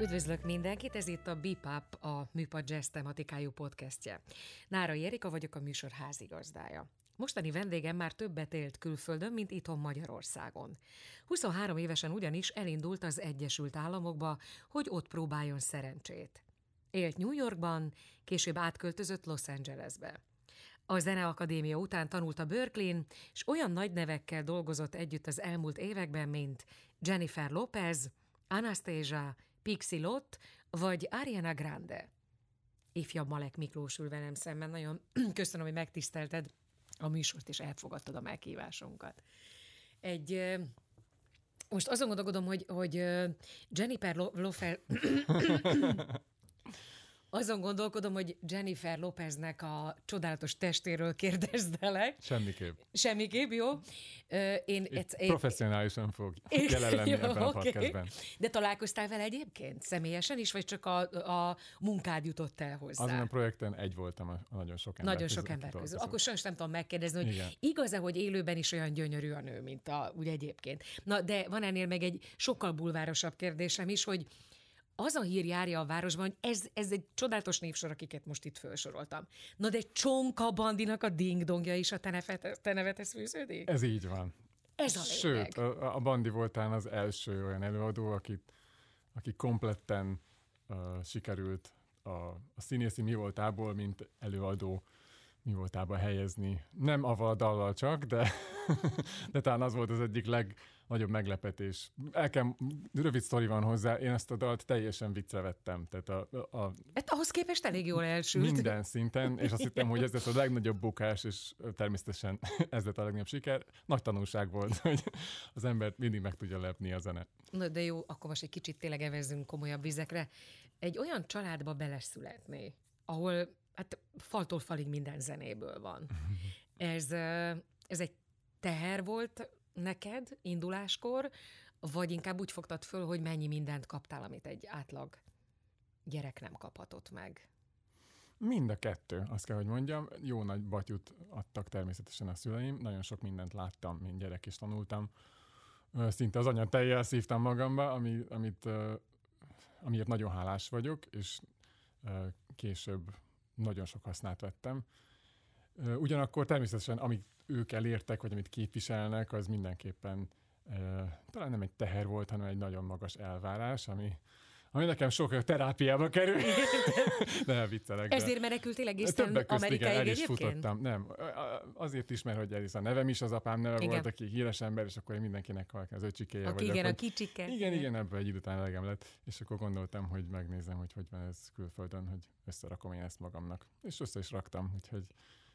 Üdvözlök mindenkit, ez itt a Bipap, a Műpad Jazz tematikájú podcastje. Nára Erika vagyok a műsor házigazdája. Mostani vendégem már többet élt külföldön, mint itthon Magyarországon. 23 évesen ugyanis elindult az Egyesült Államokba, hogy ott próbáljon szerencsét. Élt New Yorkban, később átköltözött Los Angelesbe. A Zeneakadémia után tanult a Berkeley-n, és olyan nagy nevekkel dolgozott együtt az elmúlt években, mint Jennifer Lopez, Anastasia, Pixie Lott vagy Ariana Grande. Ifjabb Malek Miklós ül velem szemben. Nagyon köszönöm, hogy megtisztelted a műsort, és elfogadtad a meghívásunkat. Egy most azon gondolkodom, hogy, hogy Jennifer Lopez azon gondolkodom, hogy Jennifer Lopeznek a csodálatos testéről kérdezdelek. Semmiképp. Semmiképp, jó. Én, Itt én professzionálisan fog jelen lenni jó, ebben okay. a podcastben. De találkoztál vele egyébként személyesen is, vagy csak a, a munkád jutott el hozzá? Azon a projekten egy voltam a, a nagyon sok ember Nagyon sok ember közül. Akkor sajnos nem tudom megkérdezni, hogy igaz-e, hogy élőben is olyan gyönyörű a nő, mint a, úgy egyébként. Na, de van ennél meg egy sokkal bulvárosabb kérdésem is, hogy az a hír járja a városban, hogy ez, ez egy csodálatos névsor, akiket most itt felsoroltam. Na de Csonka Bandinak a ding-dongja is a te nevethez fűződik? Ez így van. Ez a lényeg. Sőt, a, a Bandi voltál az első olyan előadó, akit, aki kompletten uh, sikerült a, a színészi mi voltából, mint előadó mi voltába helyezni. Nem avval a dallal csak, de, de talán az volt az egyik legnagyobb meglepetés. El kell, rövid sztori van hozzá, én ezt a dalt teljesen viccre vettem. Tehát a, a, hát ahhoz képest elég jól elsült. Minden szinten, és azt hittem, hogy ez lesz a legnagyobb bukás, és természetesen ez lett a legnagyobb siker. Nagy tanulság volt, hogy az embert mindig meg tudja lepni a zene. Na de jó, akkor most egy kicsit tényleg evezzünk komolyabb vizekre. Egy olyan családba beleszületni, ahol hát faltól falig minden zenéből van. Ez, ez egy teher volt neked induláskor, vagy inkább úgy fogtad föl, hogy mennyi mindent kaptál, amit egy átlag gyerek nem kaphatott meg? Mind a kettő, azt kell, hogy mondjam. Jó nagy batyut adtak természetesen a szüleim, nagyon sok mindent láttam, mint gyerek is tanultam. Szinte az anya tejjel szívtam magamba, ami, amit, amiért nagyon hálás vagyok, és később nagyon sok hasznát vettem. Ugyanakkor természetesen, amit ők elértek, vagy amit képviselnek, az mindenképpen talán nem egy teher volt, hanem egy nagyon magas elvárás, ami, ami nekem sok terápiába kerül. de viccelek. Ezért menekültél egészen Amerikáig el is futottam. Nem, azért is, mert hogy ez a nevem is az apám neve igen. volt, aki híres ember, és akkor én mindenkinek az öcsikéje vagyok. Igen, a kicsike. Igen, igen, ebből egy idő után elegem lett, és akkor gondoltam, hogy megnézem, hogy hogy van ez külföldön, hogy összerakom én ezt magamnak. És össze is raktam, úgyhogy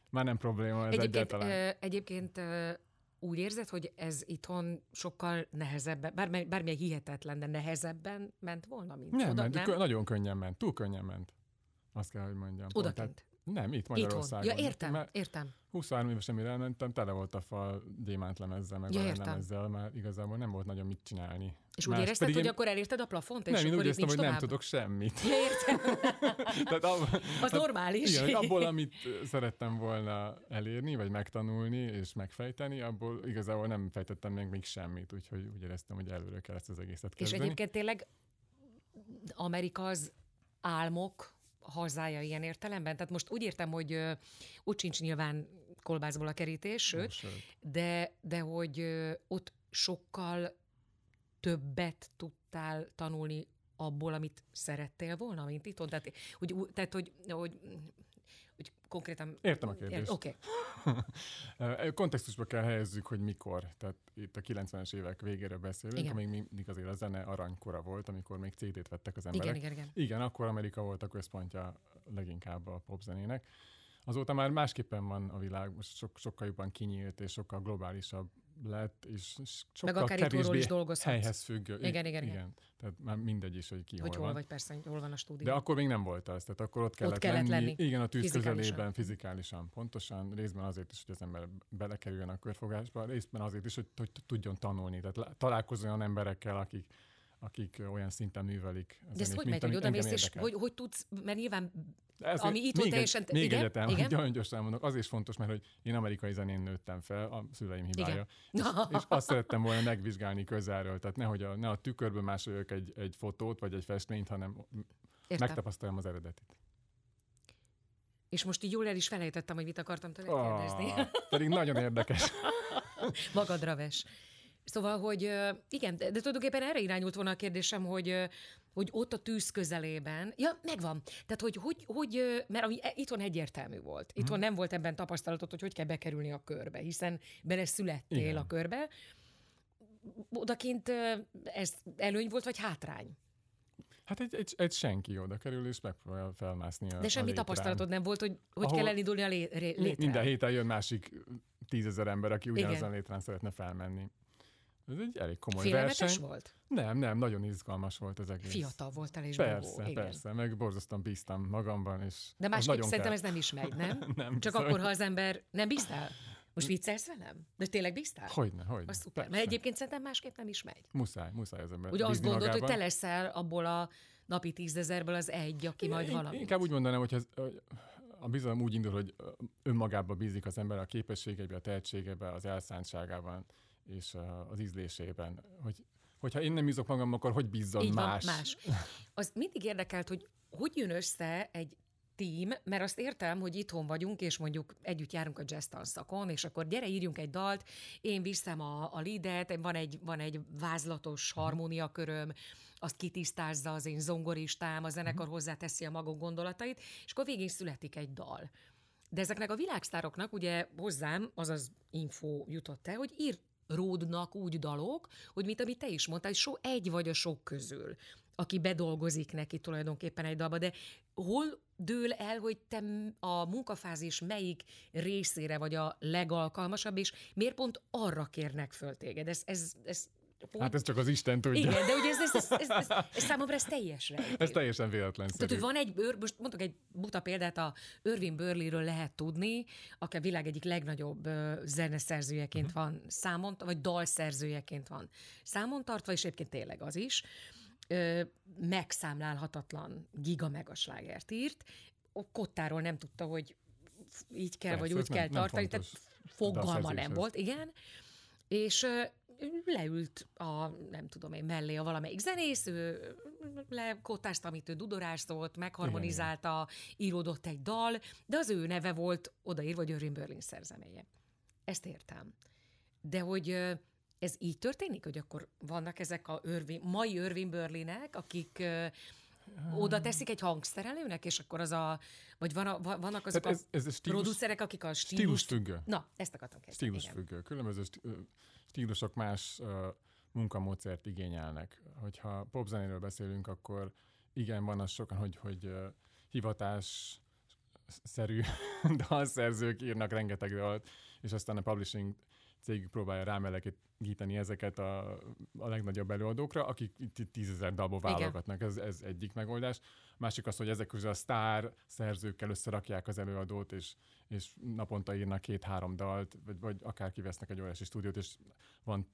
már nem probléma ez egyébként, egyáltalán. Ö, egyébként ö, úgy érzed, hogy ez itthon sokkal nehezebben, bármely, bármilyen hihetetlen, de nehezebben ment volna, mint nem, oda, ment, nem? nagyon könnyen ment, túl könnyen ment. Azt kell, hogy mondjam. Odakint. Nem, itt Magyarországon. Itthon. Ja, értem, Mert értem. 23 évesen, mire elmentem, tele volt a fal gyémántlemezzel, meg ja, lemezzel, már igazából nem volt nagyon mit csinálni. És úgy érezted, hogy én... akkor elérted a plafont, és nem, én úgy éreztem, hogy tovább? nem tudok semmit. Ja, értem. Tehát ab, az hát, normális. Igen, abból, amit szerettem volna elérni, vagy megtanulni, és megfejteni, abból igazából nem fejtettem meg még semmit, úgyhogy úgy éreztem, hogy előre kell ezt az egészet kezdeni. És egyébként tényleg Amerika az álmok, hazája ilyen értelemben? Tehát most úgy értem, hogy ott sincs nyilván kolbászból a kerítés, sőt, de, de hogy ott sokkal többet tudtál tanulni abból, amit szerettél volna, mint itt? Tehát, hogy, tehát, hogy, hogy hogy konkrétan... Értem a kérdést. Oké. Okay. Kontextusba kell helyezzük, hogy mikor. Tehát itt a 90-es évek végére beszélünk, igen. még mindig azért a zene aranykora volt, amikor még CD-t vettek az emberek. Igen, igen, igen. Igen, akkor Amerika volt a központja leginkább a popzenének. Azóta már másképpen van a világ, most so, sokkal jobban kinyílt és sokkal globálisabb lett, és sokkal Meg akár kevésbé is dolgozhatsz. helyhez függ. Igen, igen, igen, igen. Tehát már mindegy is, hogy ki hogy hol, hol van. vagy, persze, hol van a stúdió. De akkor még nem volt az, tehát akkor ott kellett, ott kellett lenni. lenni. Igen, a tűz fizikálisan. közelében, fizikálisan, pontosan, részben azért is, hogy az ember belekerüljön a körfogásba, részben azért is, hogy, hogy tudjon tanulni, tehát találkozzon olyan emberekkel, akik akik olyan szinten művelik. De ezt hogy megy, hogy oda mész, és hogy, hogy tudsz, mert nyilván Ez ami itt még, teljesen... Még igen? egyetem, igen? nagyon gyorsan mondok, az is fontos, mert hogy én amerikai zenén nőttem fel, a szüleim hibája. Igen. És, és azt szerettem volna megvizsgálni közelről, tehát nehogy a, ne a tükörből másoljak egy, egy fotót, vagy egy festményt, hanem Értem. megtapasztaljam az eredetit. És most így jól el is felejtettem, hogy mit akartam tőle kérdezni. Ah, pedig nagyon érdekes. Magadra ves. Szóval, hogy igen, de, tulajdonképpen erre irányult volna a kérdésem, hogy hogy ott a tűz közelében, ja, megvan. Tehát, hogy, hogy, hogy mert ami e- itthon egyértelmű volt. Itthon nem volt ebben tapasztalatod, hogy hogy kell bekerülni a körbe, hiszen bele születtél Igen. a körbe. Odakint ez előny volt, vagy hátrány? Hát egy, egy, egy senki oda kerül, és megpróbál felmászni a De a semmi létrán. tapasztalatod nem volt, hogy hogy Ahol- kell elindulni a lé, létre. Minden héten jön másik tízezer ember, aki ugyanazon a létrán szeretne felmenni. Ez egy elég komoly Félelmetes verseny. volt? Nem, nem, nagyon izgalmas volt az egész. Fiatal voltál és Persze, igen. persze, meg borzasztóan bíztam magamban, és De az másképp nagyon szerintem kell. ez nem is megy, nem? Nem Csak bizony. akkor, ha az ember... Nem bíztál? Most viccelsz velem? De tényleg bíztál? Hogyne, hogyne. Az szuper. persze. Mert egyébként szerintem másképp nem is megy. Muszáj, muszáj az ember Ugye azt gondolod, hogy te magában. leszel abból a napi tízezerből az egy, aki majd valami. Inkább úgy mondanám, hogy ez, a bizalom úgy indul, hogy önmagába bízik az ember a képességeibe, a tehetségebe, az elszántságában és az ízlésében. Hogy, hogyha én nem bízok magam, akkor hogy bízzon Így van, más? más. Az mindig érdekelt, hogy hogy jön össze egy tím, mert azt értem, hogy itthon vagyunk, és mondjuk együtt járunk a jazz tanszakon, és akkor gyere, írjunk egy dalt, én viszem a, a leadet, van egy, van egy vázlatos Mhm. harmóniaköröm, azt kitisztázza az én zongoristám, a zenekar hozzáteszi a maga gondolatait, és akkor végén születik egy dal. De ezeknek a világsztároknak ugye hozzám az az info jutott el, hogy ír ródnak úgy dalok, hogy mint amit te is mondtál, hogy so egy vagy a sok közül, aki bedolgozik neki tulajdonképpen egy dalba, de hol dől el, hogy te a munkafázis melyik részére vagy a legalkalmasabb, és miért pont arra kérnek föl téged? Ez, ez, ez pont... Hát ez csak az Isten tudja. Igen, de ugye ez, ez, ez, ez, ez, ez számomra ez teljes rejtély. Ez teljesen véletlenszerű. Tehát, hogy van egy, bőr, most mondok egy buta példát, a Irving Burleyről lehet tudni, aki a világ egyik legnagyobb zeneszerzőjeként Mhm. van számon, vagy dalszerzőjeként van számon tartva, és egyébként tényleg az is. Ö, megszámlálhatatlan giga megaslágert írt. Kottáról nem tudta, hogy így kell, Persze, vagy úgy nem- kell nem tartani, tehát fogalma nem volt, igen. És leült a, nem tudom én, mellé a valamelyik zenész, ő lekottázta, amit ő dudoráztott, megharmonizálta, íródott egy dal, de az ő neve volt odaírva, hogy Irving Berlin szerzeménye. Ezt értem. De hogy ez így történik, hogy akkor vannak ezek a Irving, mai Irving Berlinek, akik oda teszik egy hangszerelőnek, és akkor az a, vagy van a, va- vannak azok Tehát a ez, ez a stílus, producerek, akik a stílus... stílus függő. Na, ezt akartam kezdeni. Stílus igen. függő. Különböző stílusok más munkamódszert igényelnek. Hogyha popzenéről beszélünk, akkor igen, van az sokan, hogy, hogy hivatás szerű dalszerzők írnak rengeteg dalt, és aztán a publishing cég próbálja rámelegíteni ezeket a, a legnagyobb előadókra, akik tízezer dalból válogatnak. Ez, ez egyik megoldás. Másik az, hogy ezek közül a sztár szerzőkkel összerakják az előadót, és, és naponta írnak két-három dalt, vagy, vagy akár kivesznek egy óriási stúdiót, és van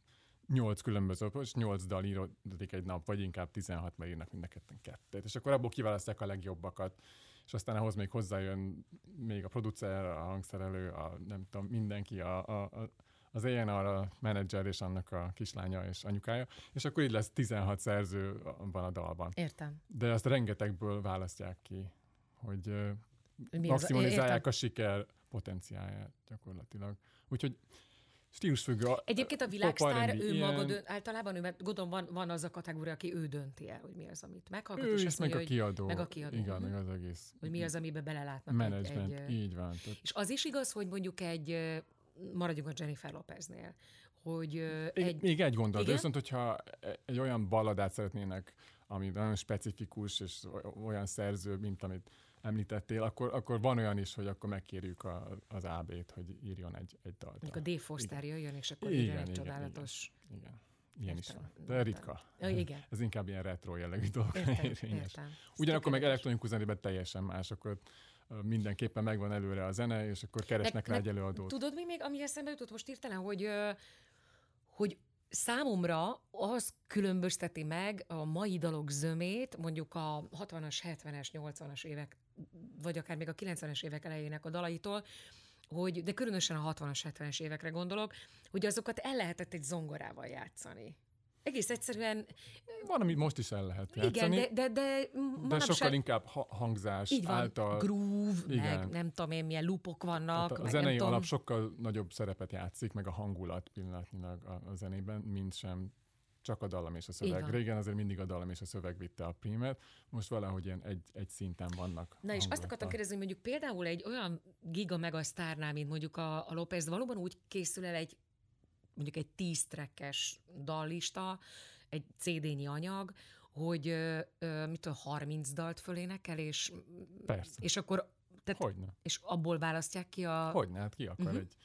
nyolc különböző, és nyolc dal íródik egy nap, vagy inkább 16, mert írnak mind a ketten kettőt. És akkor abból kiválasztják a legjobbakat. És aztán ahhoz még hozzájön még a producer, a hangszerelő, a nem tudom, mindenki, a, a, a az A&R, a menedzser és annak a kislánya és anyukája, és akkor így lesz 16 szerző van a dalban. Értem. De azt rengetegből választják ki, hogy Mi maximalizálják értem. a siker potenciáját gyakorlatilag. Úgyhogy stílusfüggő. Egyébként a világsztár, ő ilyen. maga dönt, általában, ő, mert gondolom van, van az a kategória, aki ő dönti el, hogy mi az, amit meghallgat, Ő és azt meg mondja, a kiadó. meg a kiadó. Igen, Mhm. meg az egész hogy mi az, amiben belelátnak egy, menedzsment. egy, Így van. Tehát És az is igaz, hogy mondjuk egy, maradjunk a Jennifer Lopeznél, hogy ö, Egy, még egy gondolat, Igen? viszont hogyha e- egy olyan balladát szeretnének, ami nagyon specifikus, és olyan szerző, mint amit említettél, akkor, akkor van olyan is, hogy akkor megkérjük a, az AB-t, hogy írjon egy, egy dalt. a Dave Foster jöjjön, és akkor Igen, írjon egy igen, csodálatos... Igen, ilyen is Értem, van. De ritka. Ja, igen. Ez inkább ilyen retro jellegű dolog. Értem, értem. Ugyanakkor meg elektronikus zenében teljesen más, akkor ö, mindenképpen megvan előre a zene, és akkor keresnek rá Meg- egy előadót. Tudod mi még, ami eszembe jutott most hirtelen, hogy, hogy számomra az különbözteti meg a mai dalok zömét, mondjuk a 60-as, 70-es, 80-as évek vagy akár még a 90-es évek elejének a dalaitól, hogy, de különösen a 60-as, 70-es évekre gondolok, hogy azokat el lehetett egy zongorával játszani. Egész egyszerűen... Van, amit most is el lehet játszani. Igen, de, de, de, de sokkal inkább ha- hangzás így van, által. groove, igen. meg nem tudom én, milyen lupok vannak. Tehát a meg zenei alap tudom. sokkal nagyobb szerepet játszik, meg a hangulat pillanatnyilag a, a zenében, mint sem csak a dallam és a szöveg. Régen azért mindig a dallam és a szöveg vitte a prímet, most valahogy ilyen egy, egy szinten vannak. Na és azt akartam kérdezni, hogy mondjuk például egy olyan giga mega sztárnál, mint mondjuk a, a López, valóban úgy készül el egy mondjuk egy tíz trekkes dallista, egy CD-nyi anyag, hogy mit tudom, 30 dalt fölénekel, és, Persze. és akkor tehát, Hogyne. és abból választják ki a... Hogyne, hát ki akar uh-huh. egy,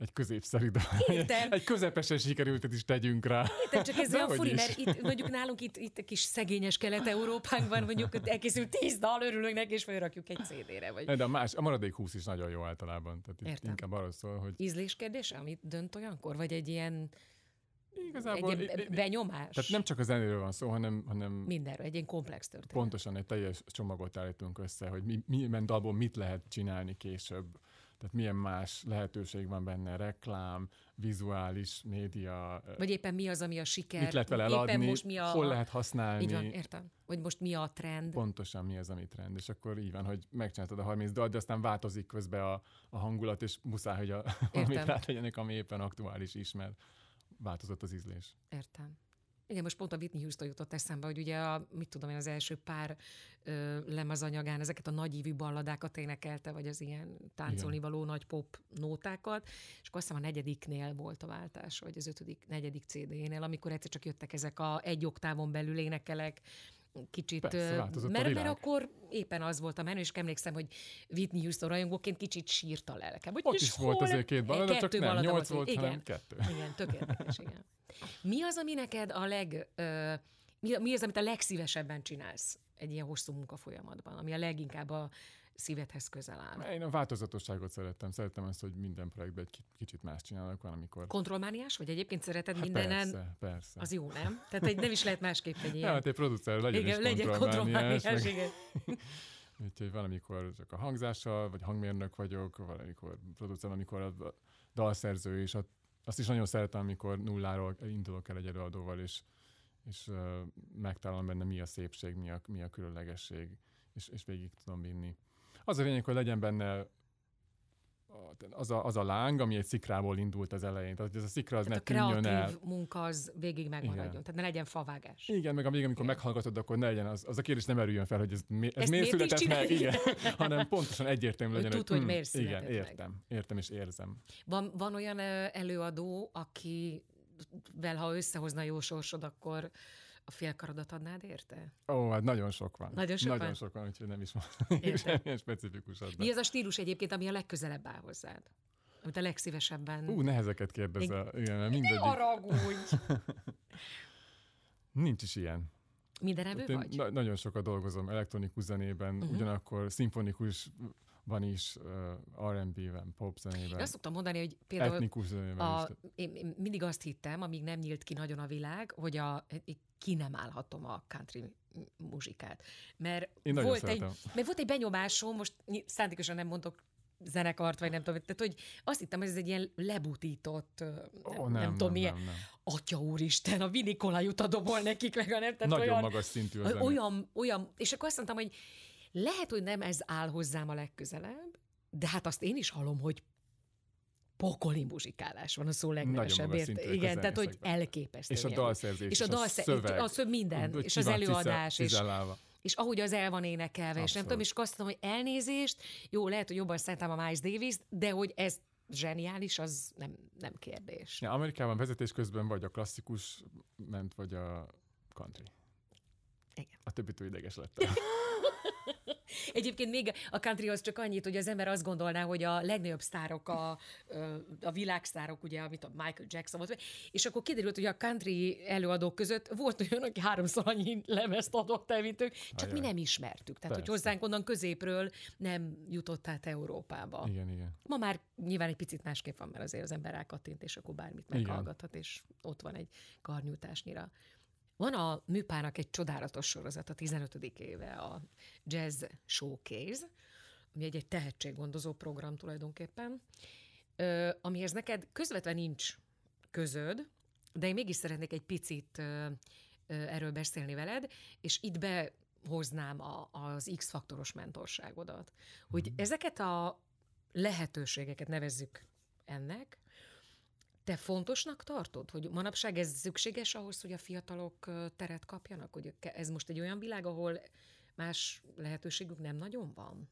egy, középszerű dal. Értem. Egy közepesen sikerültet is tegyünk rá. Tehát csak ez olyan furi, mert itt, mondjuk nálunk itt, itt a kis szegényes kelet-európánkban mondjuk elkészült tíz dal, örülünk neki, és felrakjuk egy CD-re. Vagy... De a, más, a maradék 20 is nagyon jó általában. Tehát itt Értem. inkább arról szól, hogy Ízlés kérdése, amit dönt olyankor? Vagy egy ilyen, igazából... egy ilyen benyomás? Tehát nem csak a zenéről van szó, hanem, hanem Mindenről, egy ilyen komplex történet. pontosan egy teljes csomagot állítunk össze, hogy mi, milyen dalból mit lehet csinálni később. Tehát milyen más lehetőség van benne, reklám, vizuális, média, Vagy éppen mi az, ami a siker? mit lehet vele éppen eladni, most mi a... hol lehet használni. Így van, értem. Vagy most mi a trend? Pontosan mi az, ami trend. És akkor így van, hogy megcsináltad a 30 dalt, de aztán változik közben a, a hangulat, és muszáj, hogy a, valamit rátegyenek, ami éppen aktuális is, mert változott az ízlés. Értem. Igen, most pont a Whitney Houston jutott eszembe, hogy ugye a, mit tudom én, az első pár ö, lemezanyagán ezeket a nagyívű balladákat énekelte, vagy az ilyen táncolni való nagy pop nótákat, és akkor azt hiszem a negyediknél volt a váltás, vagy az ötödik, negyedik CD-nél, amikor egyszer csak jöttek ezek a egy oktávon belül énekelek, kicsit, Persze, mert, mert akkor éppen az volt a menő, és emlékszem, hogy Whitney Houston rajongóként kicsit sírt a lelkem. Hogy Ott is volt hol- azért két ballada, csak nem ballada nyolc volt, igen. hanem kettő. Igen, tökéletes, igen. Mi az, ami neked a leg... Ö, mi, mi az, amit a legszívesebben csinálsz egy ilyen hosszú munkafolyamatban, ami a leginkább a szívedhez közel áll? Én a változatosságot szerettem. Szerettem azt, hogy minden projektben egy ki- kicsit más csinálok, van, amikor... Kontrollmániás, vagy egyébként szereted Hát mindenen? Persze, persze. Az jó, nem? Tehát egy, nem is lehet másképp egy Ja, ilyen... hát egy producer legyen igen, is legyen kontrollmániás. kontrollmániás, meg- igen. Úgyhogy valamikor csak a hangzással, vagy hangmérnök vagyok, valamikor producer, amikor a dalszerző is. Azt is nagyon szeretem, amikor nulláról indulok el egy előadóval, és, és uh, megtalálom benne, mi a szépség, mi a, mi a különlegesség, és, és végig tudom vinni. Az a lényeg, hogy legyen benne a- az a, az a láng, ami egy szikrából indult az elején. Tehát hogy ez a szikra az Tehát a ne tűnjön kreatív el. munka az végig megmaradjon. Igen. Tehát ne legyen favágás. Igen, meg a végén, amikor Igen. meghallgatod, akkor ne legyen az, az a kérdés nem erüljön fel, hogy ez, mi, ez Ezt miért született meg, igen, hanem pontosan egyértelmű Hogy legyen, tudd, hogy hm, miért Igen, született meg. értem, értem és érzem. Van, van olyan előadó, aki vel, ha összehozna jó sorsod, akkor a félkarodat adnád érte? Ó, hát nagyon sok van. Nagyon sok nagyon van? sok van, úgyhogy nem is van semmilyen specifikusat. Mi az a stílus egyébként, ami a legközelebb áll hozzád? Amit a legszívesebben... Ú, nehezeket kérdezel. Igen, mert mindegyik. haragudj! Nincs is ilyen. Minden evő Hát vagy? Na- nagyon sokat dolgozom elektronikus zenében, uh-huh. ugyanakkor szimfonikus van is, uh, R&B-ben, pop zenében, Én azt szoktam mondani, hogy például etnikus zenében a, is. én, én mindig azt hittem, amíg nem nyílt ki nagyon a világ, hogy a, ki nem állhatom a country muzsikát. Mert Én volt, egy, mert volt egy benyomásom, most szándékosan nem mondok zenekart, vagy nem tudom, tehát hogy azt hittem, hogy ez egy ilyen lebutított, Ó, nem, nem, nem tudom milyen, nem, nem. atya úristen, a Vinikola jut a dobol nekik, meg a nem, tehát Nagyon olyan, magas szintű a zene. olyan, olyan, és akkor azt mondtam, hogy lehet, hogy nem ez áll hozzám a legközelebb, de hát azt én is hallom, hogy pokoli muzsikálás van a szó ért. a Igen, tehát hogy elképesztő. És a dalszerzés, és a, dalszer, szöveg. a szöv minden, és az előadás, és, és ahogy az el van énekelve, és nem Abszolút. tudom, és azt mondom, hogy elnézést, jó, lehet, hogy jobban szeretem a Miles davis de hogy ez zseniális, az nem, nem kérdés. Ja, Amerikában vezetés közben vagy a klasszikus ment, vagy a country. Igen. A többitől ideges lettem. Egyébként még a countryhoz csak annyit, hogy az ember azt gondolná, hogy a legnagyobb sztárok, a, a világsztárok, ugye, amit a Michael Jackson volt, és akkor kiderült, hogy a country előadók között volt olyan, aki háromszor annyi lemezt adott el, mint ők, csak Ajaj. mi nem ismertük. Tehát, hogy Persze. hozzánk onnan középről nem jutott át Európába. igen, igen. Ma már nyilván egy picit másképp van, mert azért az ember rákattint, és akkor bármit Igen. meghallgathat, és ott van egy karnyújtásnyira. Van a műpának egy csodálatos sorozat, a 15. éve, a Jazz Showcase, ami egy, egy tehetséggondozó program tulajdonképpen, ö, amihez neked közvetlen nincs közöd, de én mégis szeretnék egy picit ö, ö, erről beszélni veled, és itt behoznám a, az X-faktoros mentorságodat. Hogy mm. ezeket a lehetőségeket nevezzük ennek, te fontosnak tartod, hogy manapság ez szükséges ahhoz, hogy a fiatalok teret kapjanak? Hogy ez most egy olyan világ, ahol más lehetőségük nem nagyon van?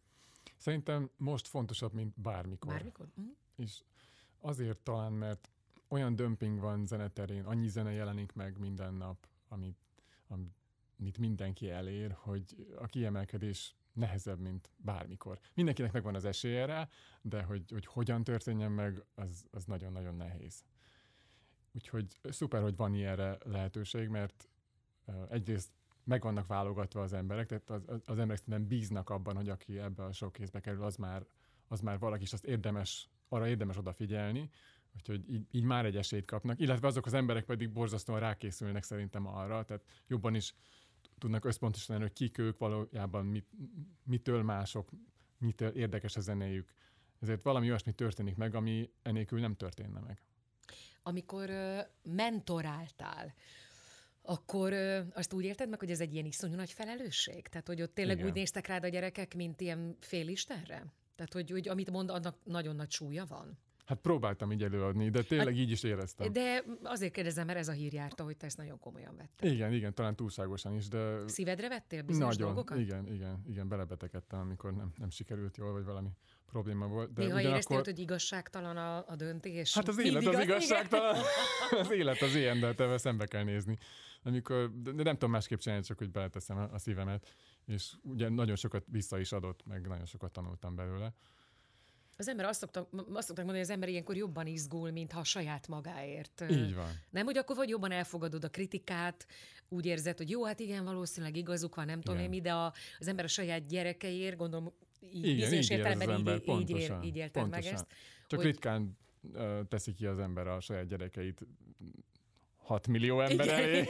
Szerintem most fontosabb, mint bármikor. Bármikor? Uh-huh. És azért talán, mert olyan dömping van zeneterén, annyi zene jelenik meg minden nap, amit, amit mindenki elér, hogy a kiemelkedés nehezebb, mint bármikor. Mindenkinek megvan az esélye rá, de hogy, hogy hogyan történjen meg, az, az nagyon-nagyon nehéz. Úgyhogy szuper, hogy van ilyenre lehetőség, mert egyrészt meg vannak válogatva az emberek, tehát az, az, az emberek szerintem bíznak abban, hogy aki ebbe a sok kézbe kerül, az már, az már valaki, és azt érdemes, arra érdemes odafigyelni, úgyhogy így, így már egy esélyt kapnak, illetve azok az emberek pedig borzasztóan rákészülnek szerintem arra, tehát jobban is tudnak összpontosítani, hogy kik ők valójában mit, mitől mások, mitől érdekes a zenéjük. Ezért valami olyasmi történik meg, ami enélkül nem történne meg. Amikor uh, mentoráltál, akkor ö, azt úgy érted meg, hogy ez egy ilyen iszonyú nagy felelősség? Tehát, hogy ott tényleg Igen. úgy néztek rád a gyerekek, mint ilyen félistenre? Tehát, hogy, hogy amit mond, annak nagyon nagy súlya van? Hát próbáltam így előadni, de tényleg hát, így is éreztem. De azért kérdezem, mert ez a hír járta, hogy te ezt nagyon komolyan vetted. Igen, igen, talán túlságosan is, de... Szívedre vettél bizonyos nagyon, dolgokat? Igen, igen, igen, belebetegedtem, amikor nem, nem sikerült jól, vagy valami probléma volt. De Néha éreztél, hogy igazságtalan a, a döntés? Hát az élet igaz, az igazságtalan. az élet az ilyen, de te szembe kell nézni. Amikor, de nem tudom másképp csinálni, csak hogy beleteszem a, a szívemet. És ugye nagyon sokat vissza is adott, meg nagyon sokat tanultam belőle. Az ember azt szokta, azt szokták mondani, hogy az ember ilyenkor jobban izgul, mint ha saját magáért. Így van. Nem, hogy akkor vagy jobban elfogadod a kritikát, úgy érzed, hogy jó, hát igen, valószínűleg igazuk van, nem tudom én mi, de a, az ember a saját gyerekeiért, gondolom, így, igen, bizonyos így értelemben így, ember, így, pontosan, így, élted pontosan. meg ezt. Csak hogy... ritkán teszi ki az ember a saját gyerekeit 6 millió ember elé,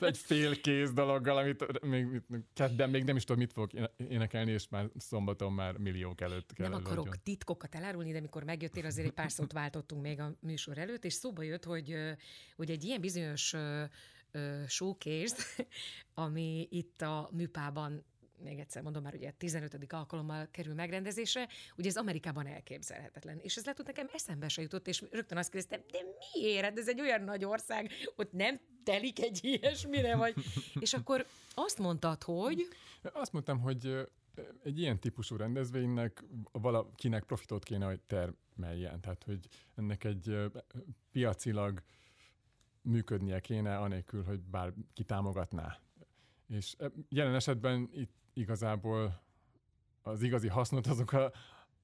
egy félkész dologgal, amit még, kedden még nem is tudom, mit fogok énekelni, és már szombaton már milliók előtt kell Nem akarok adjon. titkokat elárulni, de amikor megjöttél, azért egy pár szót váltottunk még a műsor előtt, és szóba jött, hogy, hogy egy ilyen bizonyos showcase, ami itt a műpában még egyszer mondom már, ugye 15. alkalommal kerül megrendezésre, ugye ez Amerikában elképzelhetetlen. És ez lehet, hogy nekem eszembe se jutott, és rögtön azt kérdeztem, de miért? Hát ez egy olyan nagy ország, ott nem telik egy ilyesmire, vagy... és akkor azt mondtad, hogy... Azt mondtam, hogy egy ilyen típusú rendezvénynek valakinek profitot kéne, hogy termeljen. Tehát, hogy ennek egy piacilag működnie kéne, anélkül, hogy bárki támogatná. És jelen esetben itt igazából az igazi hasznot azok a,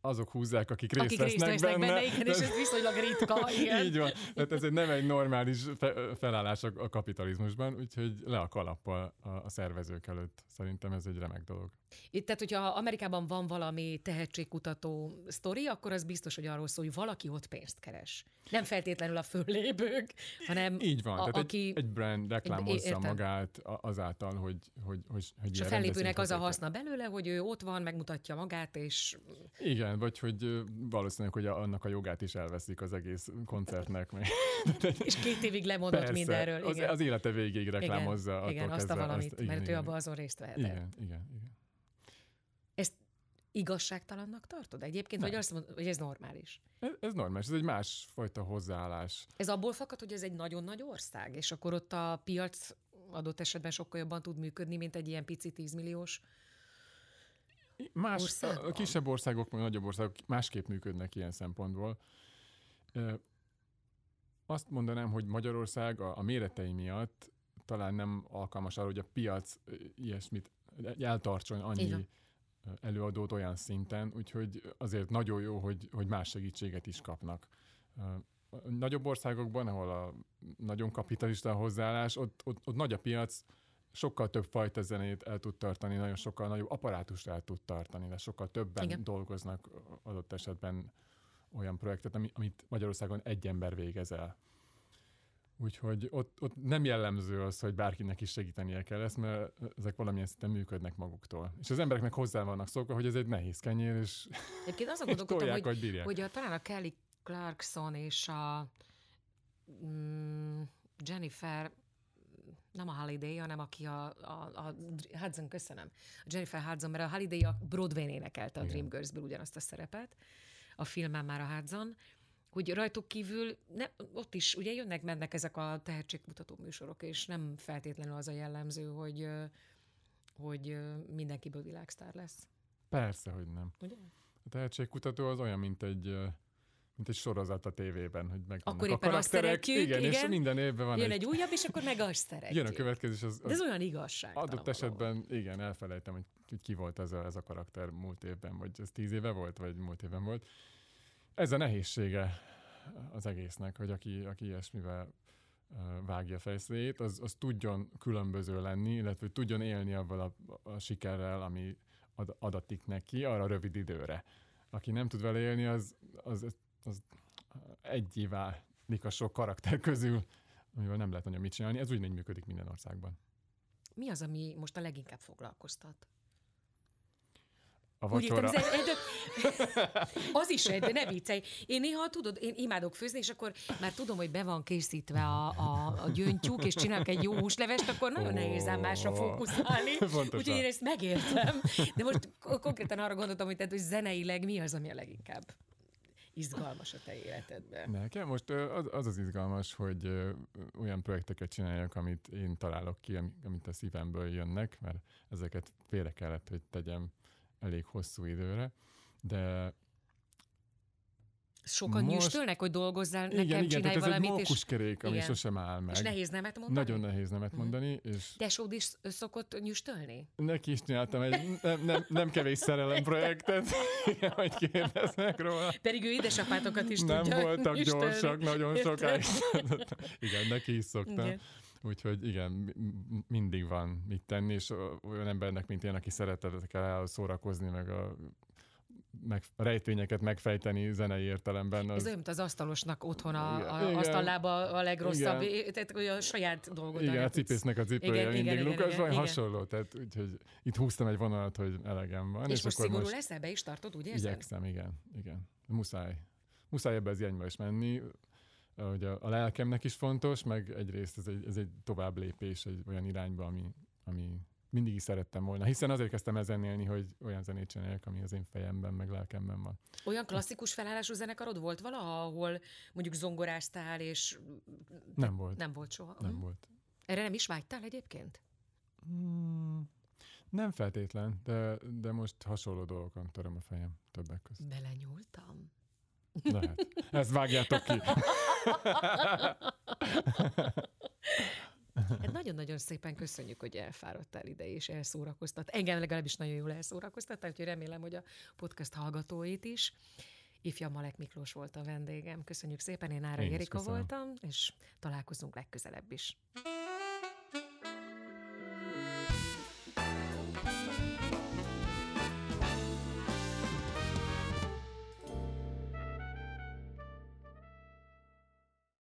azok húzzák, akik részt akik vesznek, részt vesznek benne. benne. Igen, és ez viszonylag ritka. Igen. Így van. Tehát ez egy nem egy normális fe, felállás a, a kapitalizmusban, úgyhogy le a kalappal a, a szervezők előtt. Szerintem ez egy remek dolog. Itt, tehát, hogyha Amerikában van valami tehetségkutató sztori, akkor az biztos, hogy arról szól, hogy valaki ott pénzt keres. Nem feltétlenül a föllépők, hanem Így van, a, tehát aki... egy, egy brand reklámozza értem. magát azáltal, hogy, hogy, hogy, hogy És a fellépőnek az a haszna belőle, hogy ő ott van, megmutatja magát, és... Igen, vagy hogy valószínűleg, hogy annak a jogát is elveszik az egész koncertnek. és két évig lemondott Persze, mindenről. Igen. Az, az élete végéig reklámozza. Igen, igen azt a valamit, azt, igen, mert igen, ő abban azon részt vehetett. Igen, igen, igen. Ezt igazságtalannak tartod egyébként, Nem. vagy azt mondod, hogy ez normális? Ez, ez normális, ez egy másfajta hozzáállás. Ez abból fakad, hogy ez egy nagyon nagy ország, és akkor ott a piac adott esetben sokkal jobban tud működni, mint egy ilyen pici tízmilliós Más, országban? a kisebb országok, vagy nagyobb országok másképp működnek ilyen szempontból. Azt mondanám, hogy Magyarország a, a méretei miatt talán nem alkalmas arra, hogy a piac ilyesmit eltartson annyi Igen előadót olyan szinten, úgyhogy azért nagyon jó, hogy, hogy más segítséget is kapnak. Nagyobb országokban, ahol a nagyon kapitalista hozzáállás, ott, ott, ott nagy a piac, sokkal több fajta zenét el tud tartani, nagyon sokkal nagyobb apparátust el tud tartani, de sokkal többen Igen. dolgoznak adott esetben olyan projektet, amit Magyarországon egy ember végez el. Úgyhogy ott, ott nem jellemző az, hogy bárkinek is segítenie kell ezt, mert ezek valamilyen szinten működnek maguktól. És az embereknek hozzá vannak szokva, hogy ez egy nehéz kenyér, és, Egyébként azon gondolkodtam, hogy, hogy bírják. hogy a, talán a Kelly Clarkson és a mm, Jennifer nem a Holiday, hanem aki a, a, a Hudson, köszönöm. A Jennifer Hudson, mert a Holiday a Broadway-n énekelte a. Dreamgirls-ből ugyanazt a szerepet, a filmen már a Hudson, hogy rajtuk kívül ne, ott is ugye jönnek, mennek ezek a tehetségmutató műsorok, és nem feltétlenül az a jellemző, hogy, hogy mindenkiből világsztár lesz. Persze, hogy nem. Ugye? A tehetségkutató az olyan, mint egy, mint egy sorozat a tévében, hogy meg Akkor éppen a azt karakterek. szeretjük, igen, és igen. minden évben van Jön egy, egy újabb, és akkor meg azt szeretjük. jön a következő, és az, De ez az olyan igazságtalan. adott esetben, igen, elfelejtem, hogy, ki volt ez a, ez a karakter múlt évben, vagy ez tíz éve volt, vagy múlt évben volt. Ez a nehézsége az egésznek, hogy aki, aki ilyesmivel vágja fejszét, az, az tudjon különböző lenni, illetve tudjon élni avval a, a sikerrel, ami ad, adatik neki arra rövid időre. Aki nem tud vele élni, az, az, az egyé válik a sok karakter közül, amivel nem lehet nagyon mit csinálni. Ez úgy működik minden országban. Mi az, ami most a leginkább foglalkoztat? A Úgy értem, vacsora... ez egy, az is egy, de ne viccelj. Én néha tudod, én imádok főzni, és akkor már tudom, hogy be van készítve a, a, a gyöngytyúk, és csinálok egy jó húslevest, akkor nagyon Ó. nehéz ám másra fókuszálni. Úgyhogy én ezt megértem. De most konkrétan arra gondoltam, hogy, tehát, hogy zeneileg mi az, ami a leginkább izgalmas a te életedben. Nekem most az, az az izgalmas, hogy olyan projekteket csináljak, amit én találok ki, ami- amit a szívemből jönnek, mert ezeket félre kellett, hogy tegyem elég hosszú időre. De Sokan Most- nyüstölnek, hogy dolgozzál, nekem igen, igen, csinálj tehát ez egy valamit, és, mókuskerék, ami igen. sosem áll meg. és nehéz nemet mondani. Nagyon nehéz nemet Mhm. mondani, és Tesód is szokott nyüstölni? neki is csináltam egy nem, nem, nem kevés szerelem projektet, hogy kérdeznek róla. Pedig ő édesapátokat is nem tudja voltak nyüstölni. gyorsak, nagyon Érted? sokáig. igen, neki is szoktam. Igen. Úgyhogy igen, mi- mi- mindig van mit tenni, és olyan embernek, mint én, aki szeretett el szórakozni, meg a, meg rejtvényeket megfejteni zenei értelemben. Ez Az, olyan, mint az asztalosnak otthon a, Igen, a igen. asztallába a legrosszabb, é- tehát a saját dolgod. igen, a cipésznek a cipője Igen, mindig igen, igen, lukasban, igen, igen. hasonló, tehát úgyhogy itt húztam egy vonalat, hogy elegem van. És, most szigorú most leszel, be is tartod, érzed? igyekszem, igen, igen. Muszáj. Muszáj ebbe az irányba is menni. Hogy a, a lelkemnek is fontos, meg egyrészt ez egy, ez egy tovább lépés egy olyan irányba, ami, ami mindig is szerettem volna. Hiszen azért kezdtem ezen élni, hogy olyan zenét csináljak, ami az én fejemben, meg lelkemben van. Olyan klasszikus felállású zenekarod volt valaha, ahol mondjuk zongoráztál, és Nem volt. nem volt soha? Nem Mhm. volt. Erre nem is vágytál egyébként? Hmm, nem feltétlen, de, de most hasonló dolgokon töröm a fejem többek között. Belenyúltam. Lehet. Ezt vágjátok ki. Hát nagyon-nagyon szépen köszönjük, hogy elfáradtál ide és elszórakoztat. Engem legalábbis nagyon jól elszórakoztattál, úgyhogy remélem, hogy a podcast hallgatóit is. Ifja Malek Miklós volt a vendégem. Köszönjük szépen, én Ára Én köszönöm. voltam, és találkozunk legközelebb is.